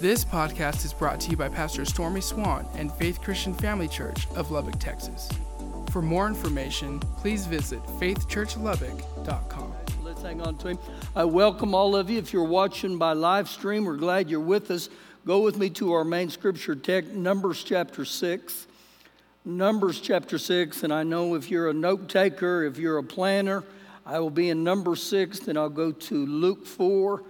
This podcast is brought to you by Pastor Stormy Swan and Faith Christian Family Church of Lubbock, Texas. For more information, please visit faithchurchlubbock.com. Let's hang on to him. I welcome all of you. If you're watching by live stream, we're glad you're with us. Go with me to our main scripture text, Numbers chapter 6. Numbers chapter 6, and I know if you're a note taker, if you're a planner, I will be in number 6, then I'll go to Luke 4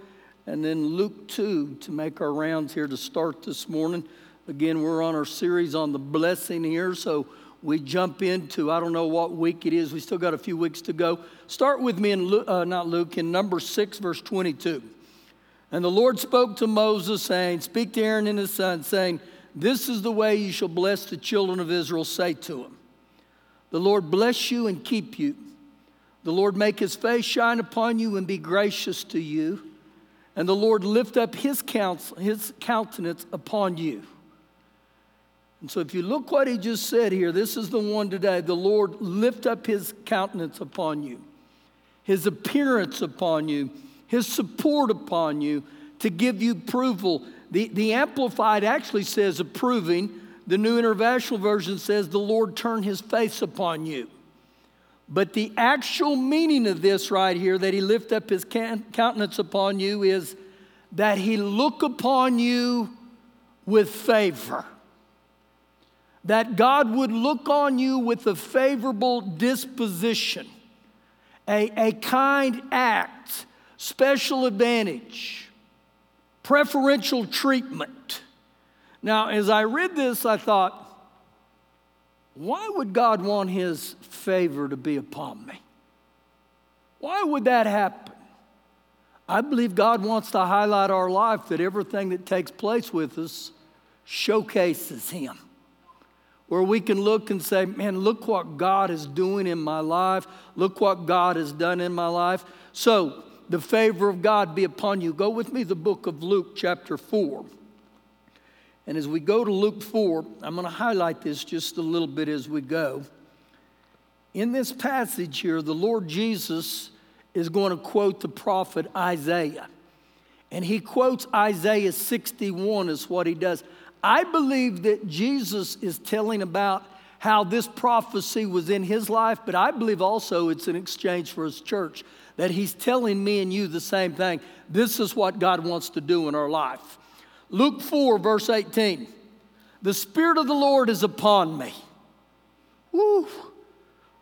and then Luke 2 to make our rounds here to start this morning. Again, we're on our series on the blessing here, so we jump into, I don't know what week it is, we still got a few weeks to go. Start with me in, Luke, uh, not Luke, in number 6, verse 22. And the Lord spoke to Moses, saying, Speak to Aaron and his son, saying, This is the way you shall bless the children of Israel. Say to them, The Lord bless you and keep you. The Lord make his face shine upon you and be gracious to you and the Lord lift up his, counsel, his countenance upon you. And so, if you look what he just said here, this is the one today. The Lord lift up his countenance upon you, his appearance upon you, his support upon you to give you approval. The, the Amplified actually says approving. The New International Version says the Lord turn his face upon you. But the actual meaning of this right here, that he lift up his countenance upon you, is that he look upon you with favor. That God would look on you with a favorable disposition, a, a kind act, special advantage, preferential treatment. Now, as I read this, I thought, why would God want his favor to be upon me? Why would that happen? I believe God wants to highlight our life that everything that takes place with us showcases him. Where we can look and say, man, look what God is doing in my life. Look what God has done in my life. So, the favor of God be upon you. Go with me the book of Luke, chapter 4. And as we go to Luke 4, I'm going to highlight this just a little bit as we go. In this passage here, the Lord Jesus is going to quote the prophet Isaiah. And he quotes Isaiah 61 as what he does. I believe that Jesus is telling about how this prophecy was in his life, but I believe also it's an exchange for his church, that he's telling me and you the same thing. This is what God wants to do in our life. Luke 4, verse 18. The Spirit of the Lord is upon me. Woo.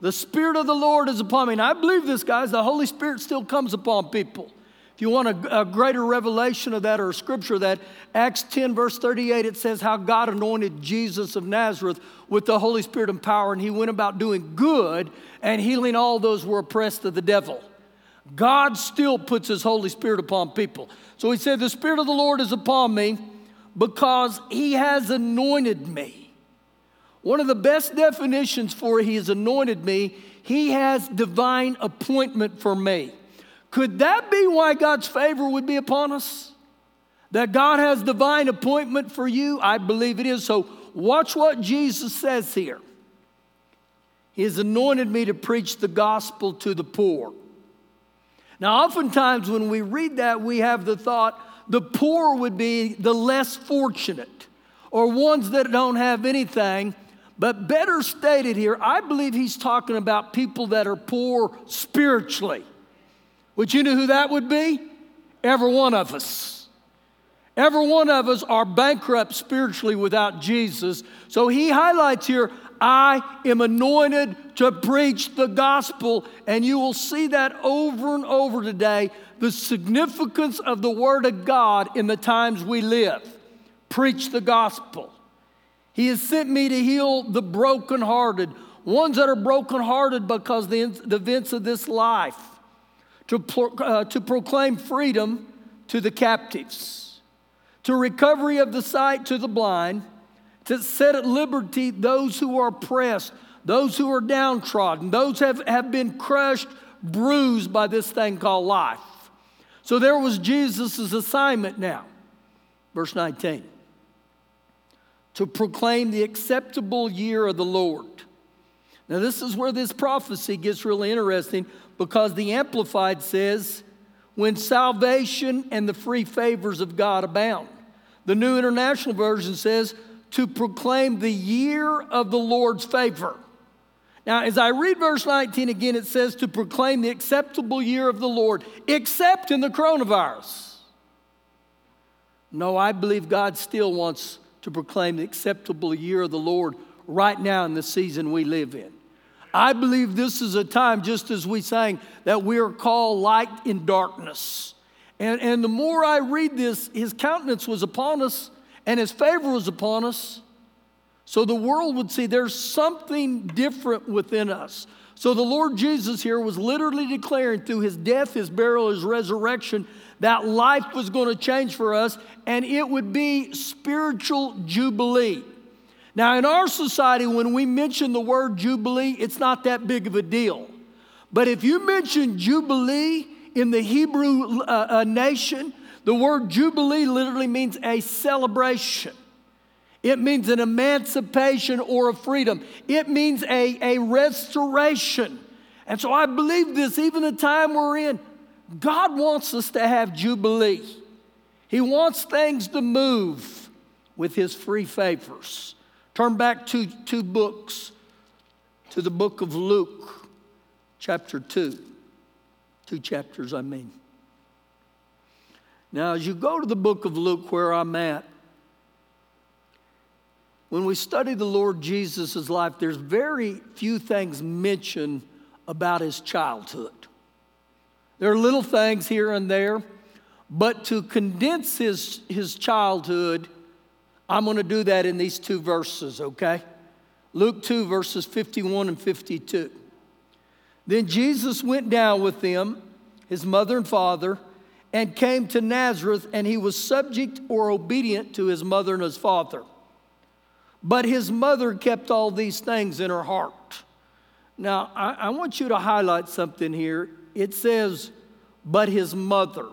The Spirit of the Lord is upon me. And I believe this, guys. The Holy Spirit still comes upon people. If you want a, a, greater revelation of that or a scripture that Acts 10, verse 38, it says how God anointed Jesus of Nazareth with the Holy Spirit and power, and he went about doing good and healing all those who were oppressed of the devil. God still puts his Holy Spirit upon people. So he said, The Spirit of the Lord is upon me because he has anointed me. One of the best definitions for he has anointed me, he has divine appointment for me. Could that be why God's favor would be upon us? That God has divine appointment for you? I believe it is. So watch what Jesus says here. He has anointed me to preach the gospel to the poor. Now, oftentimes when we read that, we have the thought the poor would be the less fortunate or ones that don't have anything. But better stated here, I believe he's talking about people that are poor spiritually. Would you know who that would be? Every one of us. Every one of us are bankrupt spiritually without Jesus. So he highlights here I am anointed to preach the gospel. And you will see that over and over today the significance of the Word of God in the times we live. Preach the gospel. He has sent me to heal the brokenhearted, ones that are brokenhearted because the, the events of this life, to, uh, to proclaim freedom to the captives, to recovery of the sight to the blind to set at liberty those who are oppressed, those who are downtrodden, those have, have been crushed, bruised by this thing called life. So there was Jesus' assignment now. Verse 19 to proclaim the acceptable year of the Lord. Now, this is where this prophecy gets really interesting because the Amplified says, when salvation and the free favors of God abound. The New International Version says, to proclaim the year of the Lord's favor. Now, as I read verse 19 again, it says to proclaim the acceptable year of the Lord, except in the coronavirus. No, I believe God still wants to proclaim the acceptable year of the Lord right now in the season we live in. I believe this is a time, just as we sang, that we are called light in darkness. And, and the more I read this, his countenance was upon us and his favor was upon us. So the world would see there's something different within us. So the Lord Jesus here was literally declaring through his death, his burial, his resurrection, that life was going to change for us and it would be spiritual jubilee. Now, in our society, when we mention the word Jubilee, it's not that big of a deal. But if you mention Jubilee in the Hebrew uh, uh, nation, the word Jubilee literally means a celebration. It means an emancipation or a freedom. It means a, a restoration. And so I believe this, even the time we're in, God wants us to have Jubilee. He wants things to move with His free favors. Turn back to two books, to the book of Luke, chapter 2. Two chapters, I mean. Now, as you go to the book of Luke, where I'm at, when we study the Lord Jesus' life, there's very few things mentioned about his childhood. There are little things here and there, but to condense his, his childhood, I'm going to do that in these two verses, okay? Luke 2, verses 51 and 52. Then Jesus went down with them, his mother and father, and came to Nazareth, and he was subject or obedient to his mother and his father. But his mother kept all these things in her heart. Now, I, I want you to highlight something here. It says, but his mother.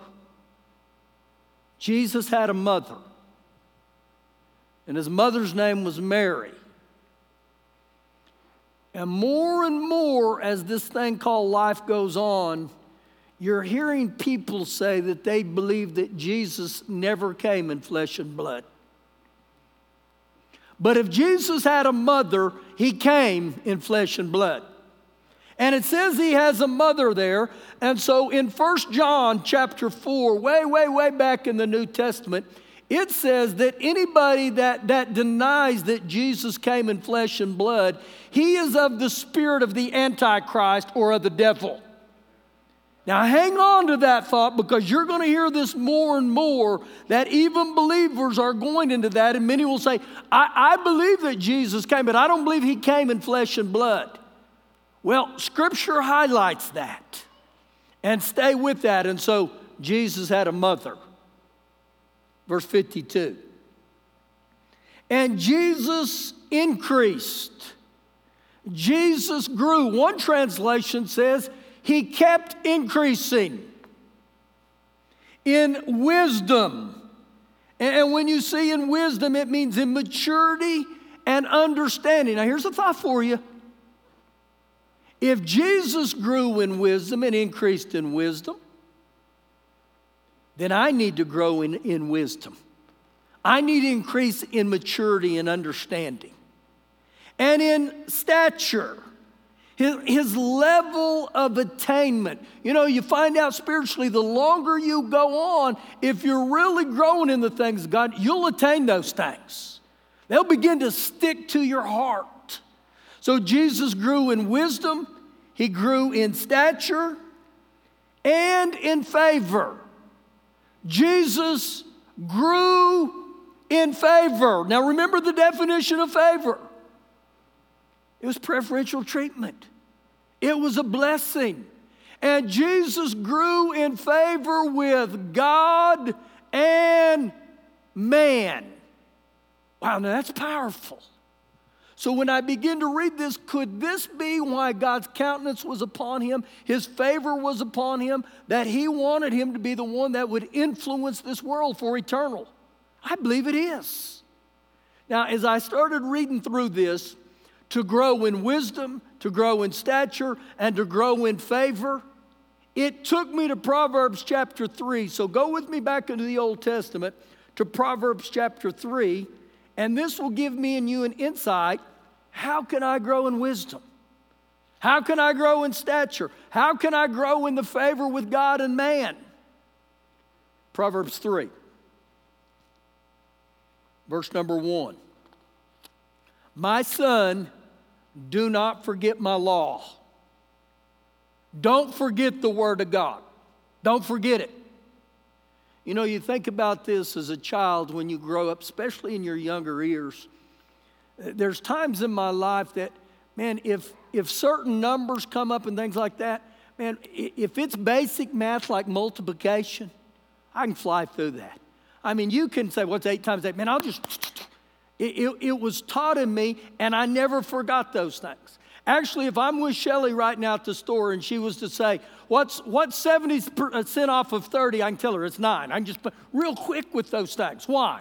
Jesus had a mother and his mother's name was Mary. And more and more as this thing called life goes on, you're hearing people say that they believe that Jesus never came in flesh and blood. But if Jesus had a mother, he came in flesh and blood. And it says he has a mother there. And so in First John chapter 4, way, way, way back in the New Testament, it says that anybody that, that denies that Jesus came in flesh and blood, he is of the spirit of the Antichrist or of the devil. Now, hang on to that thought because you're going to hear this more and more that even believers are going into that, and many will say, I, I believe that Jesus came, but I don't believe he came in flesh and blood. Well, Scripture highlights that, and stay with that. And so, Jesus had a mother verse 52. And Jesus increased. Jesus grew. One translation says he kept increasing in wisdom. And when you see in wisdom, it means in maturity and understanding. Now, here's a thought for you. If Jesus grew in wisdom and increased in wisdom, then I need to grow in, in wisdom. I need to increase in maturity and understanding. And in stature, his, his level of attainment. You know, you find out spiritually, the longer you go on, if you're really growing in the things of God, you'll attain those things. They'll begin to stick to your heart. So Jesus grew in wisdom, he grew in stature, and in favor. Jesus grew in favor. Now, remember the definition of favor it was preferential treatment, it was a blessing. And Jesus grew in favor with God and man. Wow, now that's powerful. So when I begin to read this, could this be why God's countenance was upon him? His favor was upon him, that he wanted him to be the one that would influence this world for eternal? I believe it is. Now, as I started reading through this, to grow in wisdom, to grow in stature, and to grow in favor, it took me to Proverbs chapter 3. So go with me back into the Old Testament to Proverbs chapter 3, and this will give me and you an insight. How can I grow in wisdom? How can I grow in stature? How can I grow in the favor with God and man? Proverbs 3, verse number 1. My son, do not forget my law. Don't forget the word of God. Don't forget it. You know, you think about this as a child when you grow up, especially in your younger years. There's times in my life that, man, if, if certain numbers come up and things like that, man, if it's basic math like multiplication, I can fly through that. I mean, you can say, what's eight times eight? Man, I'll just, it, it, it was taught in me, and I never forgot those things. Actually, if I'm with Shelly right now at the store and she was to say, What's, what's 70% uh, off of 30? I can tell her it's nine. I can just, real quick with those things. Why?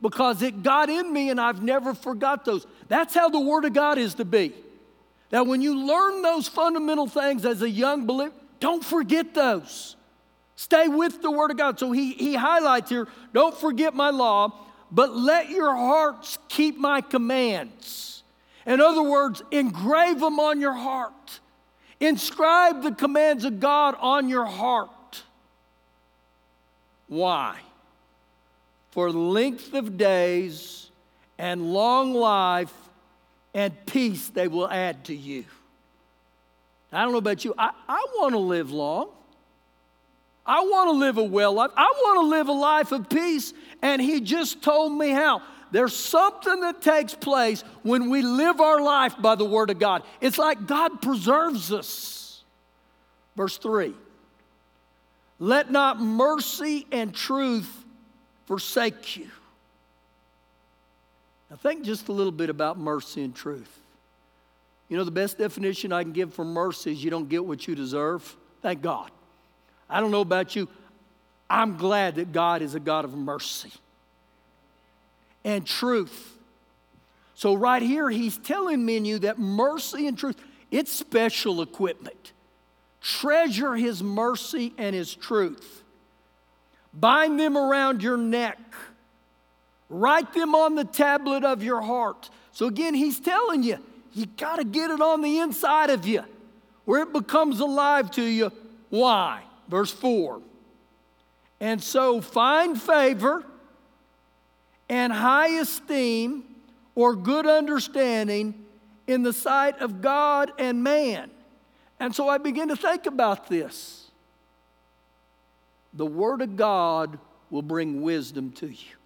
Because it got in me and I've never forgot those. That's how the Word of God is to be. That when you learn those fundamental things as a young believer, don't forget those. Stay with the Word of God. So he, he highlights here don't forget my law, but let your hearts keep my commands. In other words, engrave them on your heart. Inscribe the commands of God on your heart. Why? For length of days and long life and peace they will add to you. I don't know about you, I, I want to live long. I want to live a well life. I want to live a life of peace. And he just told me how. There's something that takes place when we live our life by the Word of God. It's like God preserves us. Verse 3 Let not mercy and truth forsake you. Now, think just a little bit about mercy and truth. You know, the best definition I can give for mercy is you don't get what you deserve. Thank God. I don't know about you. I'm glad that God is a God of mercy and truth. So, right here, he's telling me and you that mercy and truth, it's special equipment. Treasure his mercy and his truth. Bind them around your neck. Write them on the tablet of your heart. So, again, he's telling you, you got to get it on the inside of you where it becomes alive to you. Why? Verse 4. And so find favor and high esteem or good understanding in the sight of God and man. And so I begin to think about this. The Word of God will bring wisdom to you.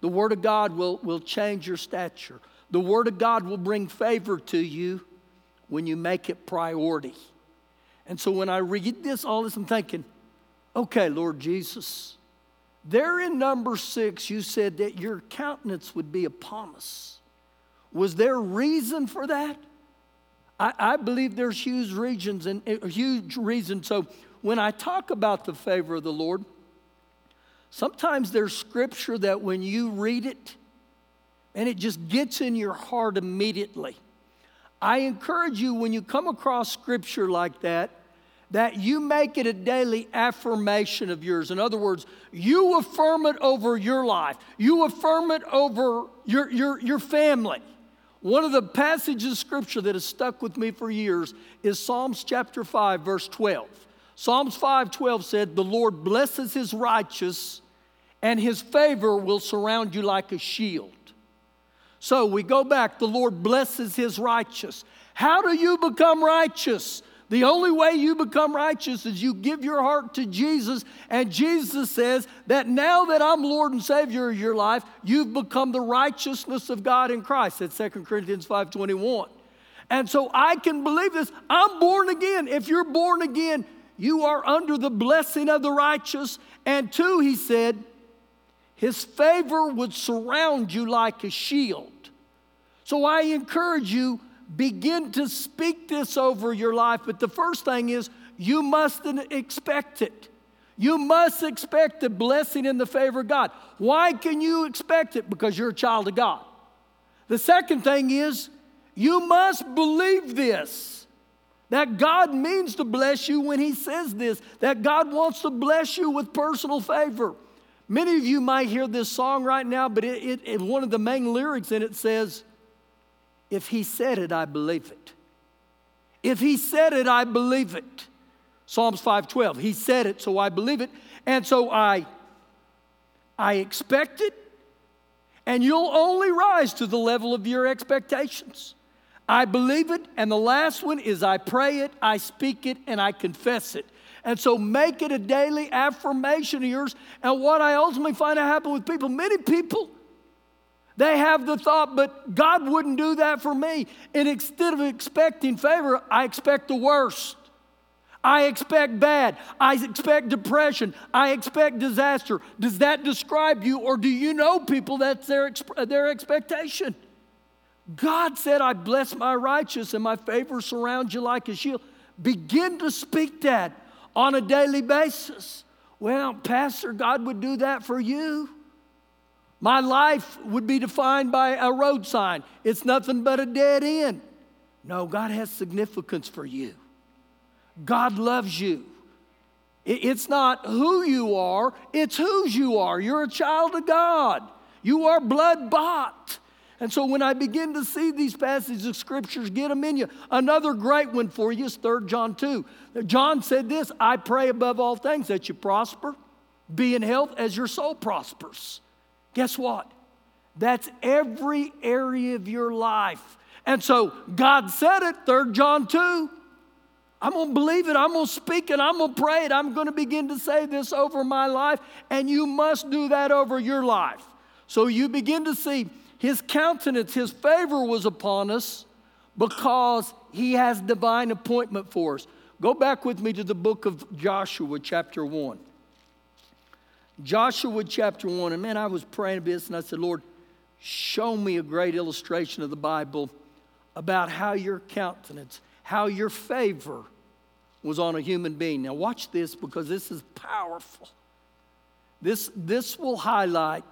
The Word of God will, will change your stature. The Word of God will bring favor to you when you make it priority. And so when I read this, all this, I'm thinking, okay, Lord Jesus, there in number six, you said that your countenance would be upon us. Was there reason for that? I, I believe there's huge regions and uh, huge reason. So when I talk about the favor of the Lord, sometimes there's scripture that when you read it, and it just gets in your heart immediately. I encourage you when you come across scripture like that, that you make it a daily affirmation of yours. In other words, you affirm it over your life, you affirm it over your, your, your family. One of the passages of scripture that has stuck with me for years is Psalms chapter 5, verse 12. Psalms 5:12 said, "The Lord blesses his righteous, and his favor will surround you like a shield." So we go back, the Lord blesses his righteous. How do you become righteous? The only way you become righteous is you give your heart to Jesus, and Jesus says that now that I'm Lord and Savior of your life, you've become the righteousness of God in Christ. That's 2 Corinthians 5:21. And so I can believe this. I'm born again. If you're born again, you are under the blessing of the righteous. And two, he said, his favor would surround you like a shield. So I encourage you begin to speak this over your life. But the first thing is, you must expect it. You must expect the blessing and the favor of God. Why can you expect it? Because you're a child of God. The second thing is, you must believe this that God means to bless you when He says this, that God wants to bless you with personal favor. Many of you might hear this song right now, but it, it, it, one of the main lyrics in it says, If he said it, I believe it. If he said it, I believe it. Psalms 5:12. He said it, so I believe it. And so I I expect it, and you'll only rise to the level of your expectations. I believe it, and the last one is I pray it, I speak it, and I confess it. And so make it a daily affirmation of yours. And what I ultimately find to happen with people, many people, they have the thought, but God wouldn't do that for me. And instead of expecting favor, I expect the worst. I expect bad. I expect depression. I expect disaster. Does that describe you, or do you know people that's their, their expectation? God said, I bless my righteous, and my favor surrounds you like a shield. Begin to speak that on a daily basis. Well, Pastor, God would do that for you. My life would be defined by a road sign. It's nothing but a dead end. No, God has significance for you. God loves you. It's not who you are, it's whose you are. You're a child of God. You are blood bought. And so when I begin to see these passages of scriptures, get them in you. Another great one for you is 3 John 2. John said this I pray above all things that you prosper, be in health as your soul prospers. Guess what? That's every area of your life. And so God said it, 3 John 2. I'm going to believe it. I'm going to speak it. I'm going to pray it. I'm going to begin to say this over my life. And you must do that over your life. So you begin to see his countenance, his favor was upon us because he has divine appointment for us. Go back with me to the book of Joshua, chapter 1. Joshua chapter 1. And man, I was praying a bit and I said, Lord, show me a great illustration of the Bible about how your countenance, how your favor was on a human being. Now, watch this because this is powerful. This, this will highlight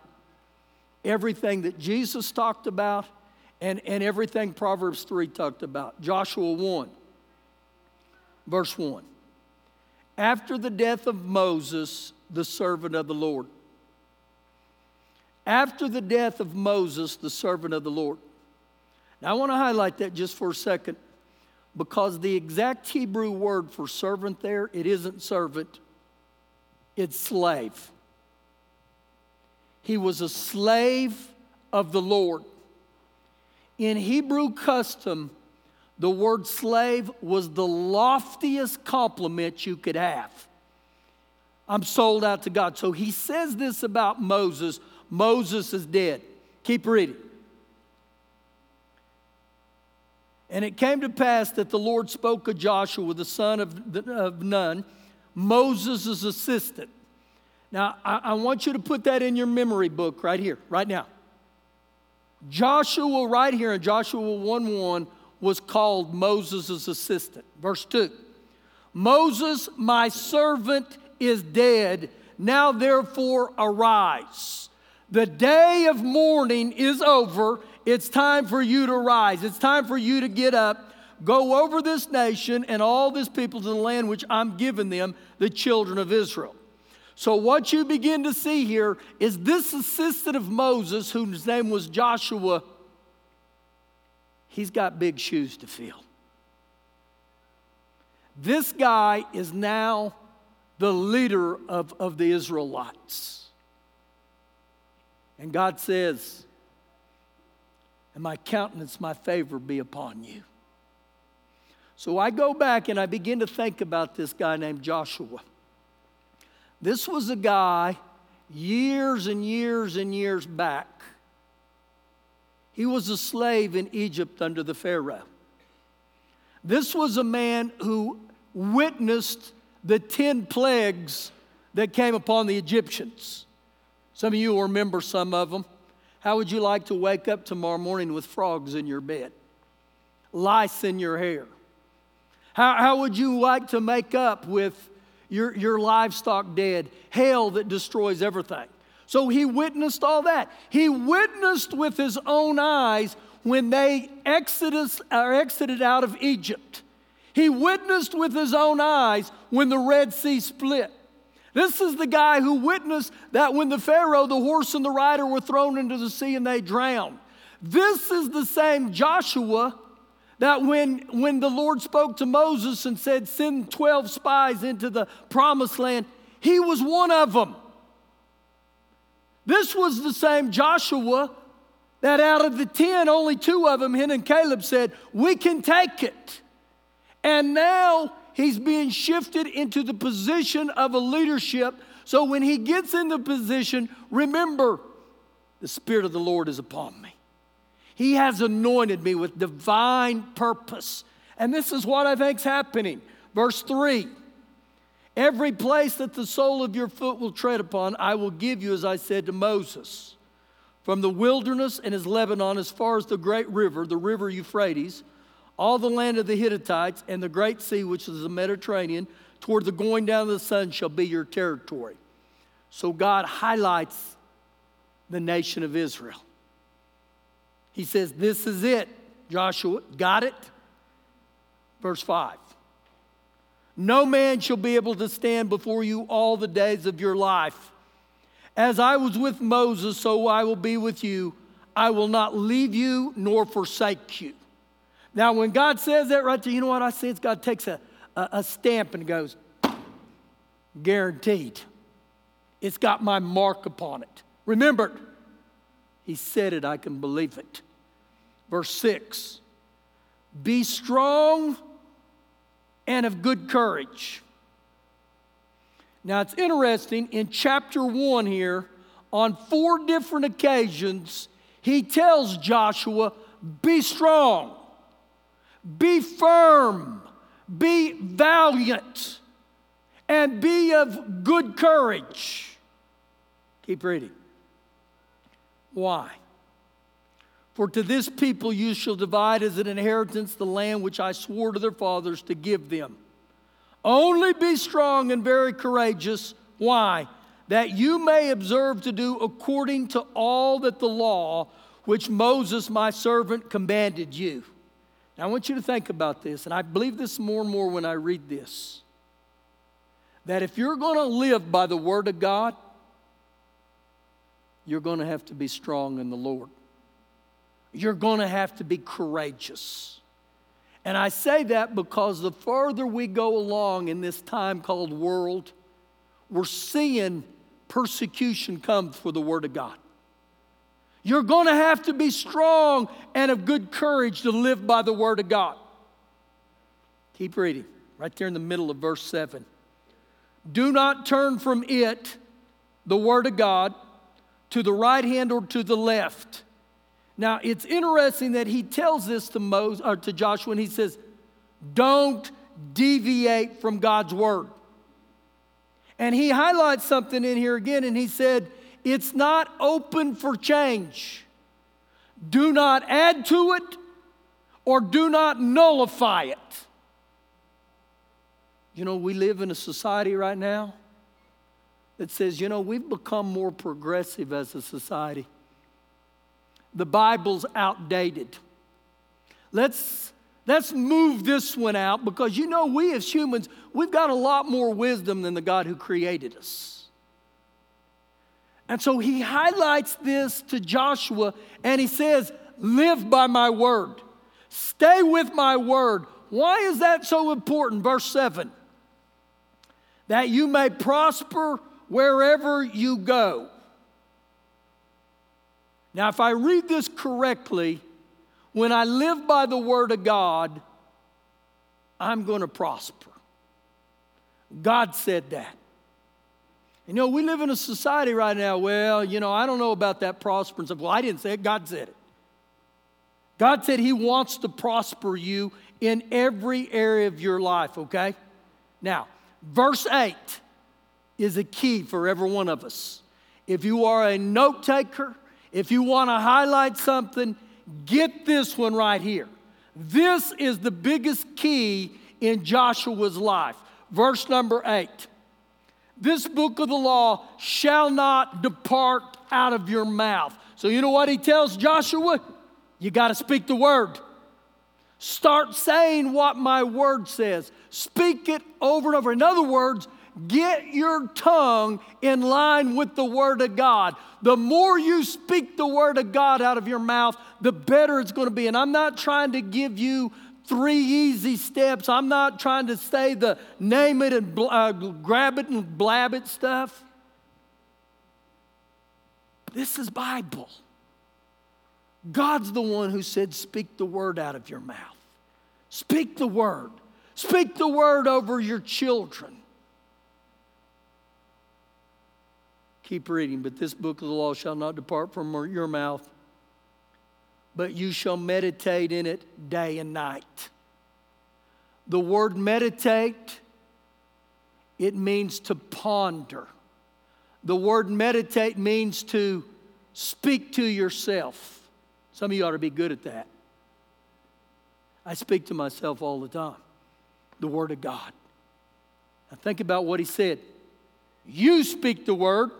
everything that Jesus talked about and, and everything Proverbs 3 talked about. Joshua 1, verse 1. After the death of Moses, the servant of the Lord. After the death of Moses, the servant of the Lord. Now, I want to highlight that just for a second because the exact Hebrew word for servant there, it isn't servant, it's slave. He was a slave of the Lord. In Hebrew custom, the word slave was the loftiest compliment you could have. I'm sold out to God. So he says this about Moses Moses is dead. Keep reading. And it came to pass that the Lord spoke to Joshua, the son of, of Nun, Moses' assistant. Now, I, I want you to put that in your memory book right here, right now. Joshua, right here in Joshua 1 1, was called Moses' assistant. Verse 2 Moses, my servant, is dead. Now, therefore, arise. The day of mourning is over. It's time for you to rise. It's time for you to get up, go over this nation and all this people to the land which I'm giving them, the children of Israel. So, what you begin to see here is this assistant of Moses, whose name was Joshua, he's got big shoes to fill. This guy is now the leader of, of the Israelites. And God says, And my countenance, my favor be upon you. So I go back and I begin to think about this guy named Joshua. This was a guy years and years and years back. He was a slave in Egypt under the Pharaoh. This was a man who witnessed the 10 plagues that came upon the Egyptians. Some of you will remember some of them. How would you like to wake up tomorrow morning with frogs in your bed, lice in your hair? How, how would you like to make up with your, your livestock dead, hail that destroys everything. So he witnessed all that. He witnessed with his own eyes when they exodus, or exited out of Egypt. He witnessed with his own eyes when the Red Sea split. This is the guy who witnessed that when the Pharaoh, the horse and the rider were thrown into the sea and they drowned. This is the same Joshua that when, when the Lord spoke to Moses and said, Send 12 spies into the promised land, he was one of them. This was the same Joshua that out of the 10, only two of them, him and Caleb, said, We can take it. And now he's being shifted into the position of a leadership. So when he gets in the position, remember, the Spirit of the Lord is upon me. He has anointed me with divine purpose. And this is what I think's happening. Verse 3 Every place that the sole of your foot will tread upon, I will give you, as I said to Moses. From the wilderness and as Lebanon, as far as the great river, the river Euphrates, all the land of the Hittites, and the great sea, which is the Mediterranean, toward the going down of the sun shall be your territory. So God highlights the nation of Israel. He says, This is it, Joshua. Got it? Verse 5. No man shall be able to stand before you all the days of your life. As I was with Moses, so I will be with you. I will not leave you nor forsake you. Now, when God says that right there, you know what I sense? God takes a, a, a stamp and goes, guaranteed. It's got my mark upon it. Remember, He said it, I can believe it. Verse 6 Be strong and of good courage. Now it's interesting, in chapter 1 here, on four different occasions, he tells Joshua, Be strong, firm, be valiant, and be of good courage. Keep reading. Why? For to this people you shall divide as an inheritance the land which I swore to their fathers to give them. Only be strong and very courageous. Why? That you may observe to do according to all that the law which Moses my servant commanded you. Now I want you to think about this, and I believe this more and more when I read this. That if you're going to live by the Word of God, you're going to have to be strong in the Lord you're going to have to be courageous. And I say that because the further we go along in this time called world, we're seeing persecution come for the Word of God. You're going to have to be strong and of good courage to live by the Word of God. Keep reading, right there in the middle of verse 7. Do not turn from it, the Word of God, to the right hand or to the left now, it's interesting that he tells this to Moses or to Joshua and he says, "Don't deviate from God's word." And he highlights something in here again and he said, "It's not open for change. Do not add to it or do not nullify it." You know, we live in a society right now that says, you know, we've become more progressive as a society the Bible's outdated. Let's, let's move this one out because you know, we as humans, we've got a lot more wisdom than the God who created us. And so he highlights this to Joshua and he says, Live by my word, stay with my word. Why is that so important? Verse 7 that you may prosper wherever you go. Now, if I read this correctly, when I live by the Word of God, I'm going to prosper. God said that. You know, we live in a society right now, well, you know, I don't know about that prosperance. Well, I didn't say it, God said it. God said He wants to prosper you in every area of your life, okay? Now, verse 8 is a key for every one of us. If you are a note taker, if you want to highlight something, get this one right here. This is the biggest key in Joshua's life. Verse number eight. This book of the law shall not depart out of your mouth. So, you know what he tells Joshua? You got to speak the word. Start saying what my word says. Speak it over and over. In other words, Get your tongue in line with the Word of God. The more you speak the Word of God out of your mouth, the better it's going to be. And I'm not trying to give you three easy steps. I'm not trying to say the name it and uh, grab it and blab it stuff. This is Bible. God's the one who said, Speak the word out of your mouth. Speak the word. Speak the word over your children. Keep reading, but this book of the law shall not depart from your mouth, but you shall meditate in it day and night. The word meditate, it means to ponder. The word meditate means to speak to yourself. Some of you ought to be good at that. I speak to myself all the time the Word of God. Now think about what he said. You speak the Word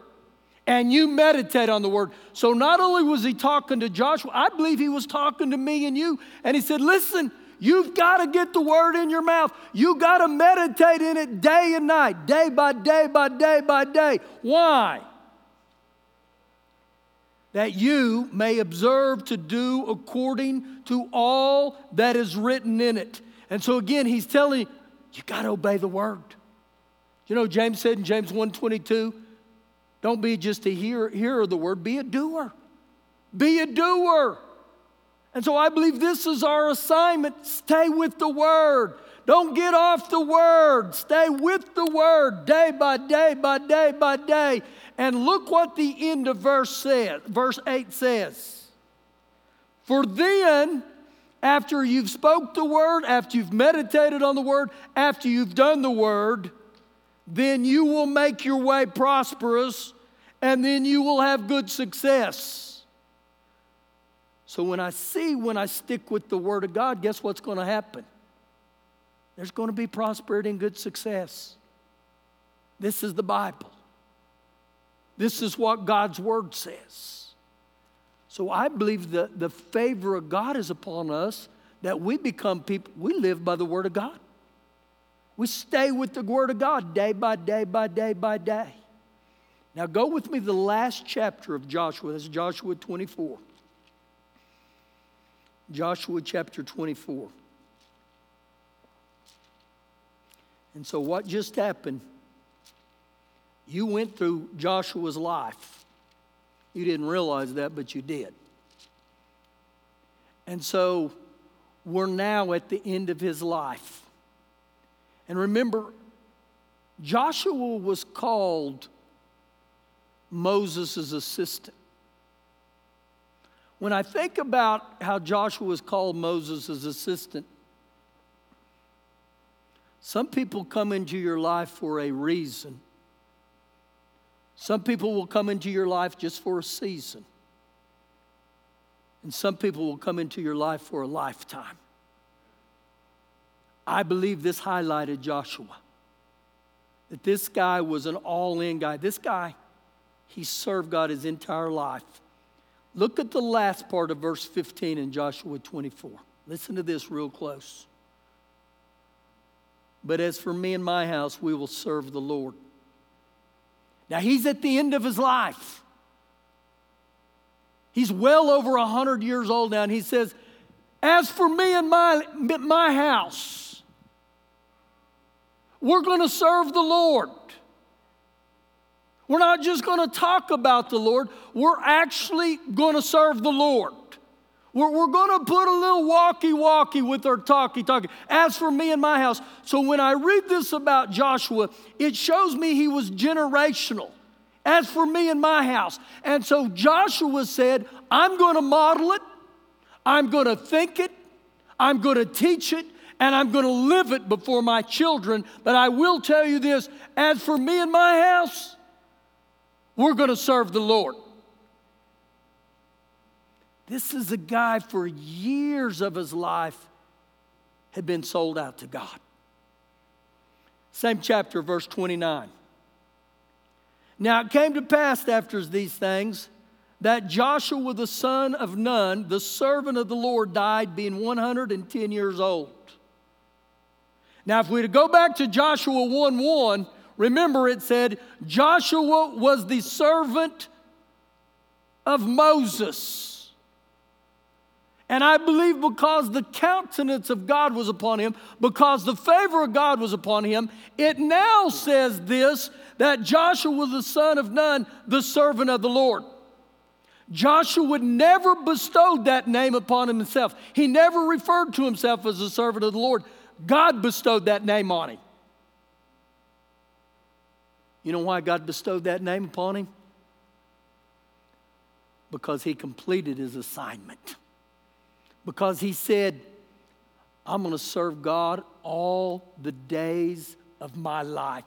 and you meditate on the Word. So not only was he talking to Joshua, I believe he was talking to me and you. And he said, Listen, You've got to get the word in your mouth. You got to meditate in it day and night, day by day by day by day. Why? that you may observe to do according to all that is written in it. And so again, he's telling you, you got to obey the word. You know, James said in James 1:22, don't be just a hearer, hearer of the word, be a doer. Be a doer. And so I believe this is our assignment. Stay with the word. Don't get off the word. Stay with the word day by day by day by day. And look what the end of verse says. Verse 8 says, For then, after you've spoke the word, after you've meditated on the word, after you've done the word, then you will make your way prosperous and then you will have good success. So when I see when I stick with the word of God, guess what's going to happen? There's going to be prosperity and good success. This is the Bible. This is what God's word says. So I believe that the favor of God is upon us that we become people, we live by the word of God. We stay with the word of God day by day by day by day. Now go with me to the last chapter of Joshua. This is Joshua 24. Joshua chapter 24. And so what just happened? You went through Joshua's life. You didn't realize that, but you did. And so we're now at the end of his life. And remember, Joshua was called Moses' assistant. When I think about how Joshua was called Moses' assistant, some people come into your life for a reason. Some people will come into your life just for a season. And some people will come into your life for a lifetime. I believe this highlighted Joshua. That this guy was an all in guy. This guy, he served God his entire life. Look at the last part of verse 15 in Joshua 24. Listen to this real close. But as for me and my house, we will serve the Lord. Now he's at the end of his life. He's well over 100 years old now, and he says, As for me and my, my house, we're going to serve the Lord. We're not just going to talk about the Lord, we're actually going to serve the Lord. We're, going to put a little walkie walkie with our talkie talkie. As for me and my house. So when I read this about Joshua, it shows me he was generational. As for me and my house. And so Joshua said, I'm going to model it, I'm going to think it, I'm going to teach it, and I'm going to live it before my children. But I will tell you this as for me and my house, we're going to serve the Lord. This is a guy for years of his life had been sold out to God. Same chapter, verse 29. Now it came to pass after these things that Joshua the son of Nun, the servant of the Lord, died being 110 years old. Now, if we to go back to Joshua 1 1, Remember, it said Joshua was the servant of Moses. And I believe because the countenance of God was upon him, because the favor of God was upon him, it now says this that Joshua was the son of Nun, the servant of the Lord. Joshua would never bestowed that name upon himself. He never referred to himself as a servant of the Lord. God bestowed that name on him. You know why God bestowed that name upon him? Because he completed his assignment. Because he said, I'm going to serve God all the days of my life.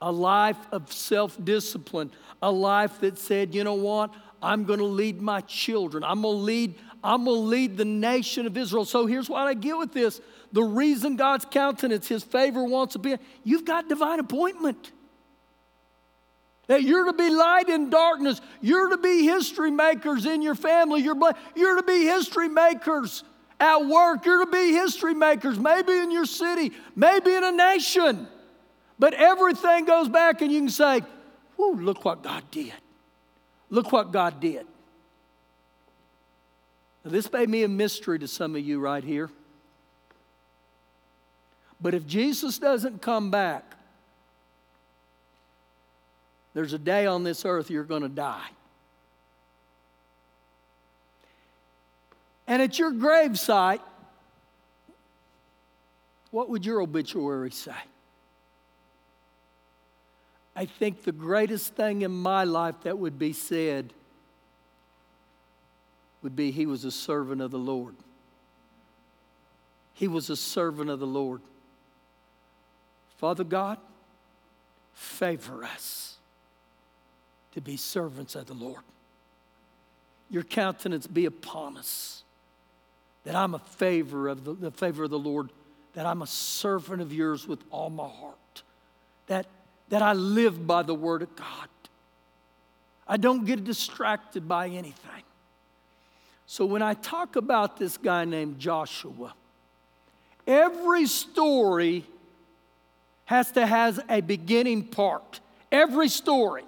A life of self discipline, a life that said, you know what? I'm going to lead my children. I'm going to lead I'm going to lead the nation of Israel. So here's what I get with this. The reason God's countenance, his favor wants to be, you've got divine appointment. That you're to be light in darkness. You're to be history makers in your family. You're, you're to be history makers at work. You're to be history makers, maybe in your city, maybe in a nation. But everything goes back and you can say, Whoa, look what God did. Look what God did. Now, this may be a mystery to some of you right here. But if Jesus doesn't come back, there's a day on this earth you're going to die. And at your gravesite, what would your obituary say? I think the greatest thing in my life that would be said would be he was a servant of the Lord. He was a servant of the Lord. Father God, favor us to be servants of the Lord. Your countenance be upon us. That I'm a favor of the, the favor of the Lord, that I'm a servant of yours with all my heart. That that I live by the Word of God. I don't get distracted by anything. So when I talk about this guy named Joshua, every story has to has a beginning part. Every story.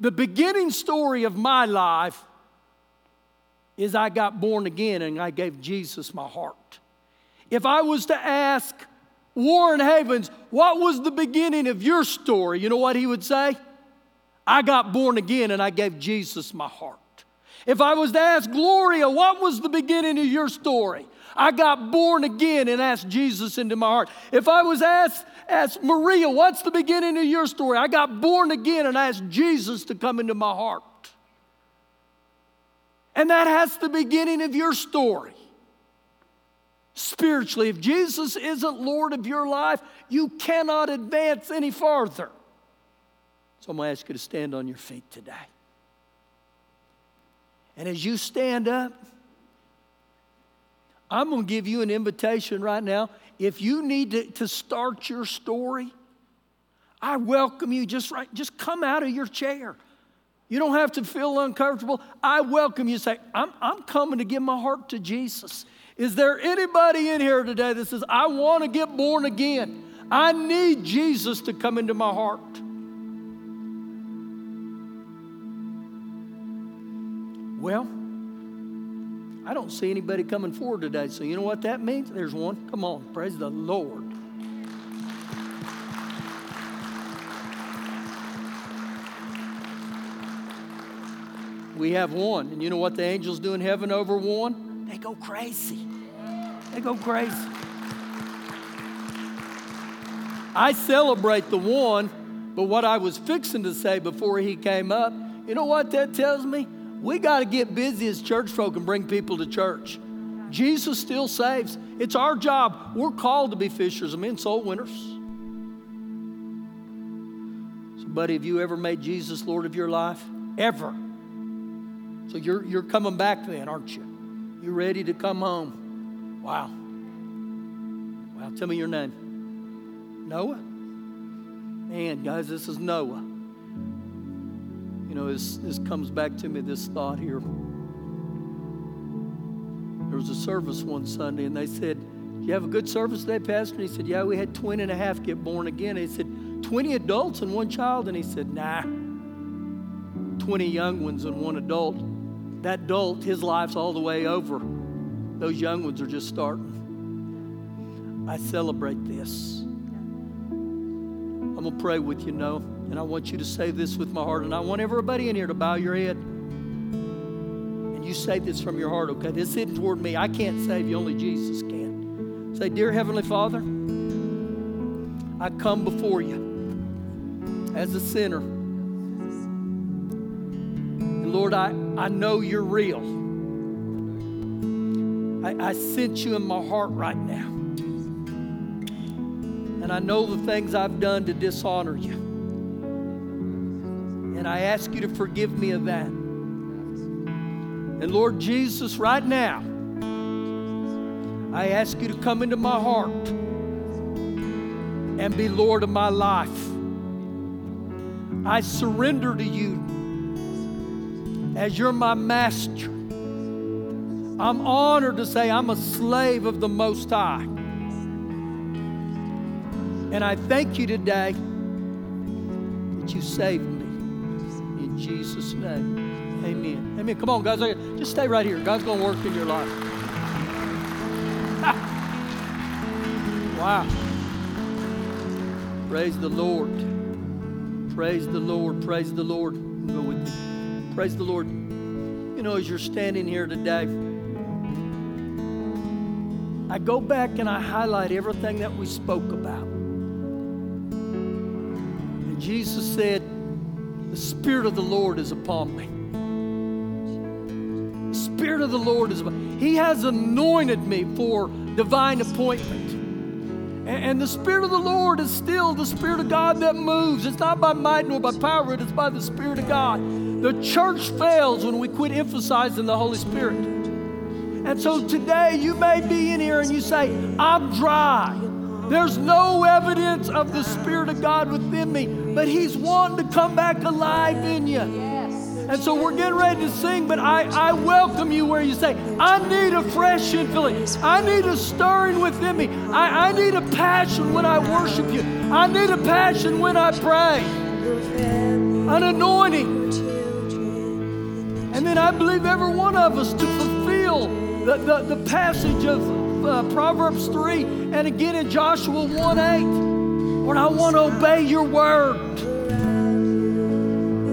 The beginning story of my life is I got born again and I gave Jesus my heart. If I was to ask Warren Havens, what was the beginning of your story? You know what he would say? I got born again and I gave Jesus my heart. If I was to ask Gloria, what was the beginning of your story? I got born again and asked Jesus into my heart. If I was asked, asked Maria, what's the beginning of your story? I got born again and asked Jesus to come into my heart. And that has the beginning of your story spiritually. If Jesus isn't Lord of your life, you cannot advance any farther. So I'm going to ask you to stand on your feet today. And as you stand up, I'm going to give you an invitation right now. If you need to, to start your story, I welcome you. Just right, just come out of your chair. You don't have to feel uncomfortable. I welcome you. Say, I'm, I'm coming to give my heart to Jesus. Is there anybody in here today that says, I want to get born again? I need Jesus to come into my heart. Well, I don't see anybody coming forward today. So, you know what that means? There's one. Come on, praise the Lord. We have one. And you know what the angels do in heaven over one? They go crazy. They go crazy. I celebrate the one, but what I was fixing to say before he came up, you know what that tells me? We got to get busy as church folk and bring people to church. Jesus still saves. It's our job. We're called to be fishers of men, soul winners. So, buddy, have you ever made Jesus Lord of your life? Ever. So you're, you're coming back then, aren't you? You ready to come home? Wow. Wow, tell me your name. Noah? Man, guys, this is Noah. Know, this, this comes back to me, this thought here. There was a service one Sunday, and they said, you have a good service today, Pastor? And he said, Yeah, we had 20 and a half get born again. And he said, 20 adults and one child? And he said, Nah, 20 young ones and one adult. That adult, his life's all the way over. Those young ones are just starting. I celebrate this. I'm going to pray with you, Noah. And I want you to say this with my heart. And I want everybody in here to bow your head. And you say this from your heart, okay? This isn't toward me. I can't save you, only Jesus can. Say, Dear Heavenly Father, I come before you as a sinner. And Lord, I, I know you're real. I, I sense you in my heart right now. And I know the things I've done to dishonor you. And I ask you to forgive me of that. And Lord Jesus, right now, I ask you to come into my heart and be Lord of my life. I surrender to you as you're my master. I'm honored to say I'm a slave of the Most High. And I thank you today that you saved me. In Jesus' name. Amen. Amen. Come on, guys. Just stay right here. God's going to work in your life. wow. Praise the Lord. Praise the Lord. Praise the Lord. Go with me. Praise the Lord. You know, as you're standing here today, I go back and I highlight everything that we spoke about. Jesus said, The Spirit of the Lord is upon me. The Spirit of the Lord is upon me. He has anointed me for divine appointment. And the Spirit of the Lord is still the Spirit of God that moves. It's not by might nor by power, it is by the Spirit of God. The church fails when we quit emphasizing the Holy Spirit. And so today you may be in here and you say, I'm dry. There's no evidence of the Spirit of God within me, but He's wanting to come back alive in you. And so we're getting ready to sing, but I, I welcome you where you say, I need a fresh infilling. I need a stirring within me. I, I need a passion when I worship you. I need a passion when I pray. An anointing. And then I believe every one of us to fulfill the, the, the passage of uh, Proverbs 3 and again in Joshua 1 8. Lord, I want to obey your word. You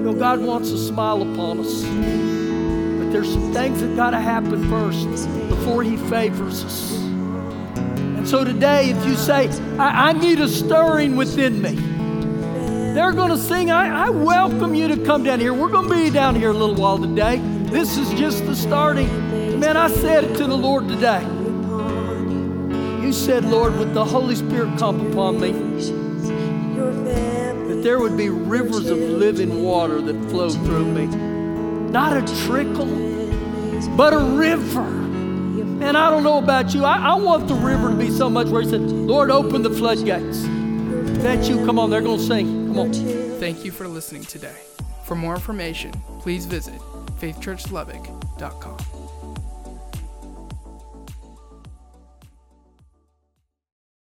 know, God wants to smile upon us. But there's some things that got to happen first before He favors us. And so today, if you say, I, I need a stirring within me, they're going to sing. I, I welcome you to come down here. We're going to be down here a little while today. This is just the starting. Man, I said it to the Lord today. You said, Lord, would the Holy Spirit come upon me, there would be rivers of living water that flow through me. Not a trickle, but a river. And I don't know about you. I, I want the river to be so much where He said, Lord, open the floodgates. That you, come on, they're going to sing. Come on. Thank you for listening today. For more information, please visit faithchurchlubbock.com.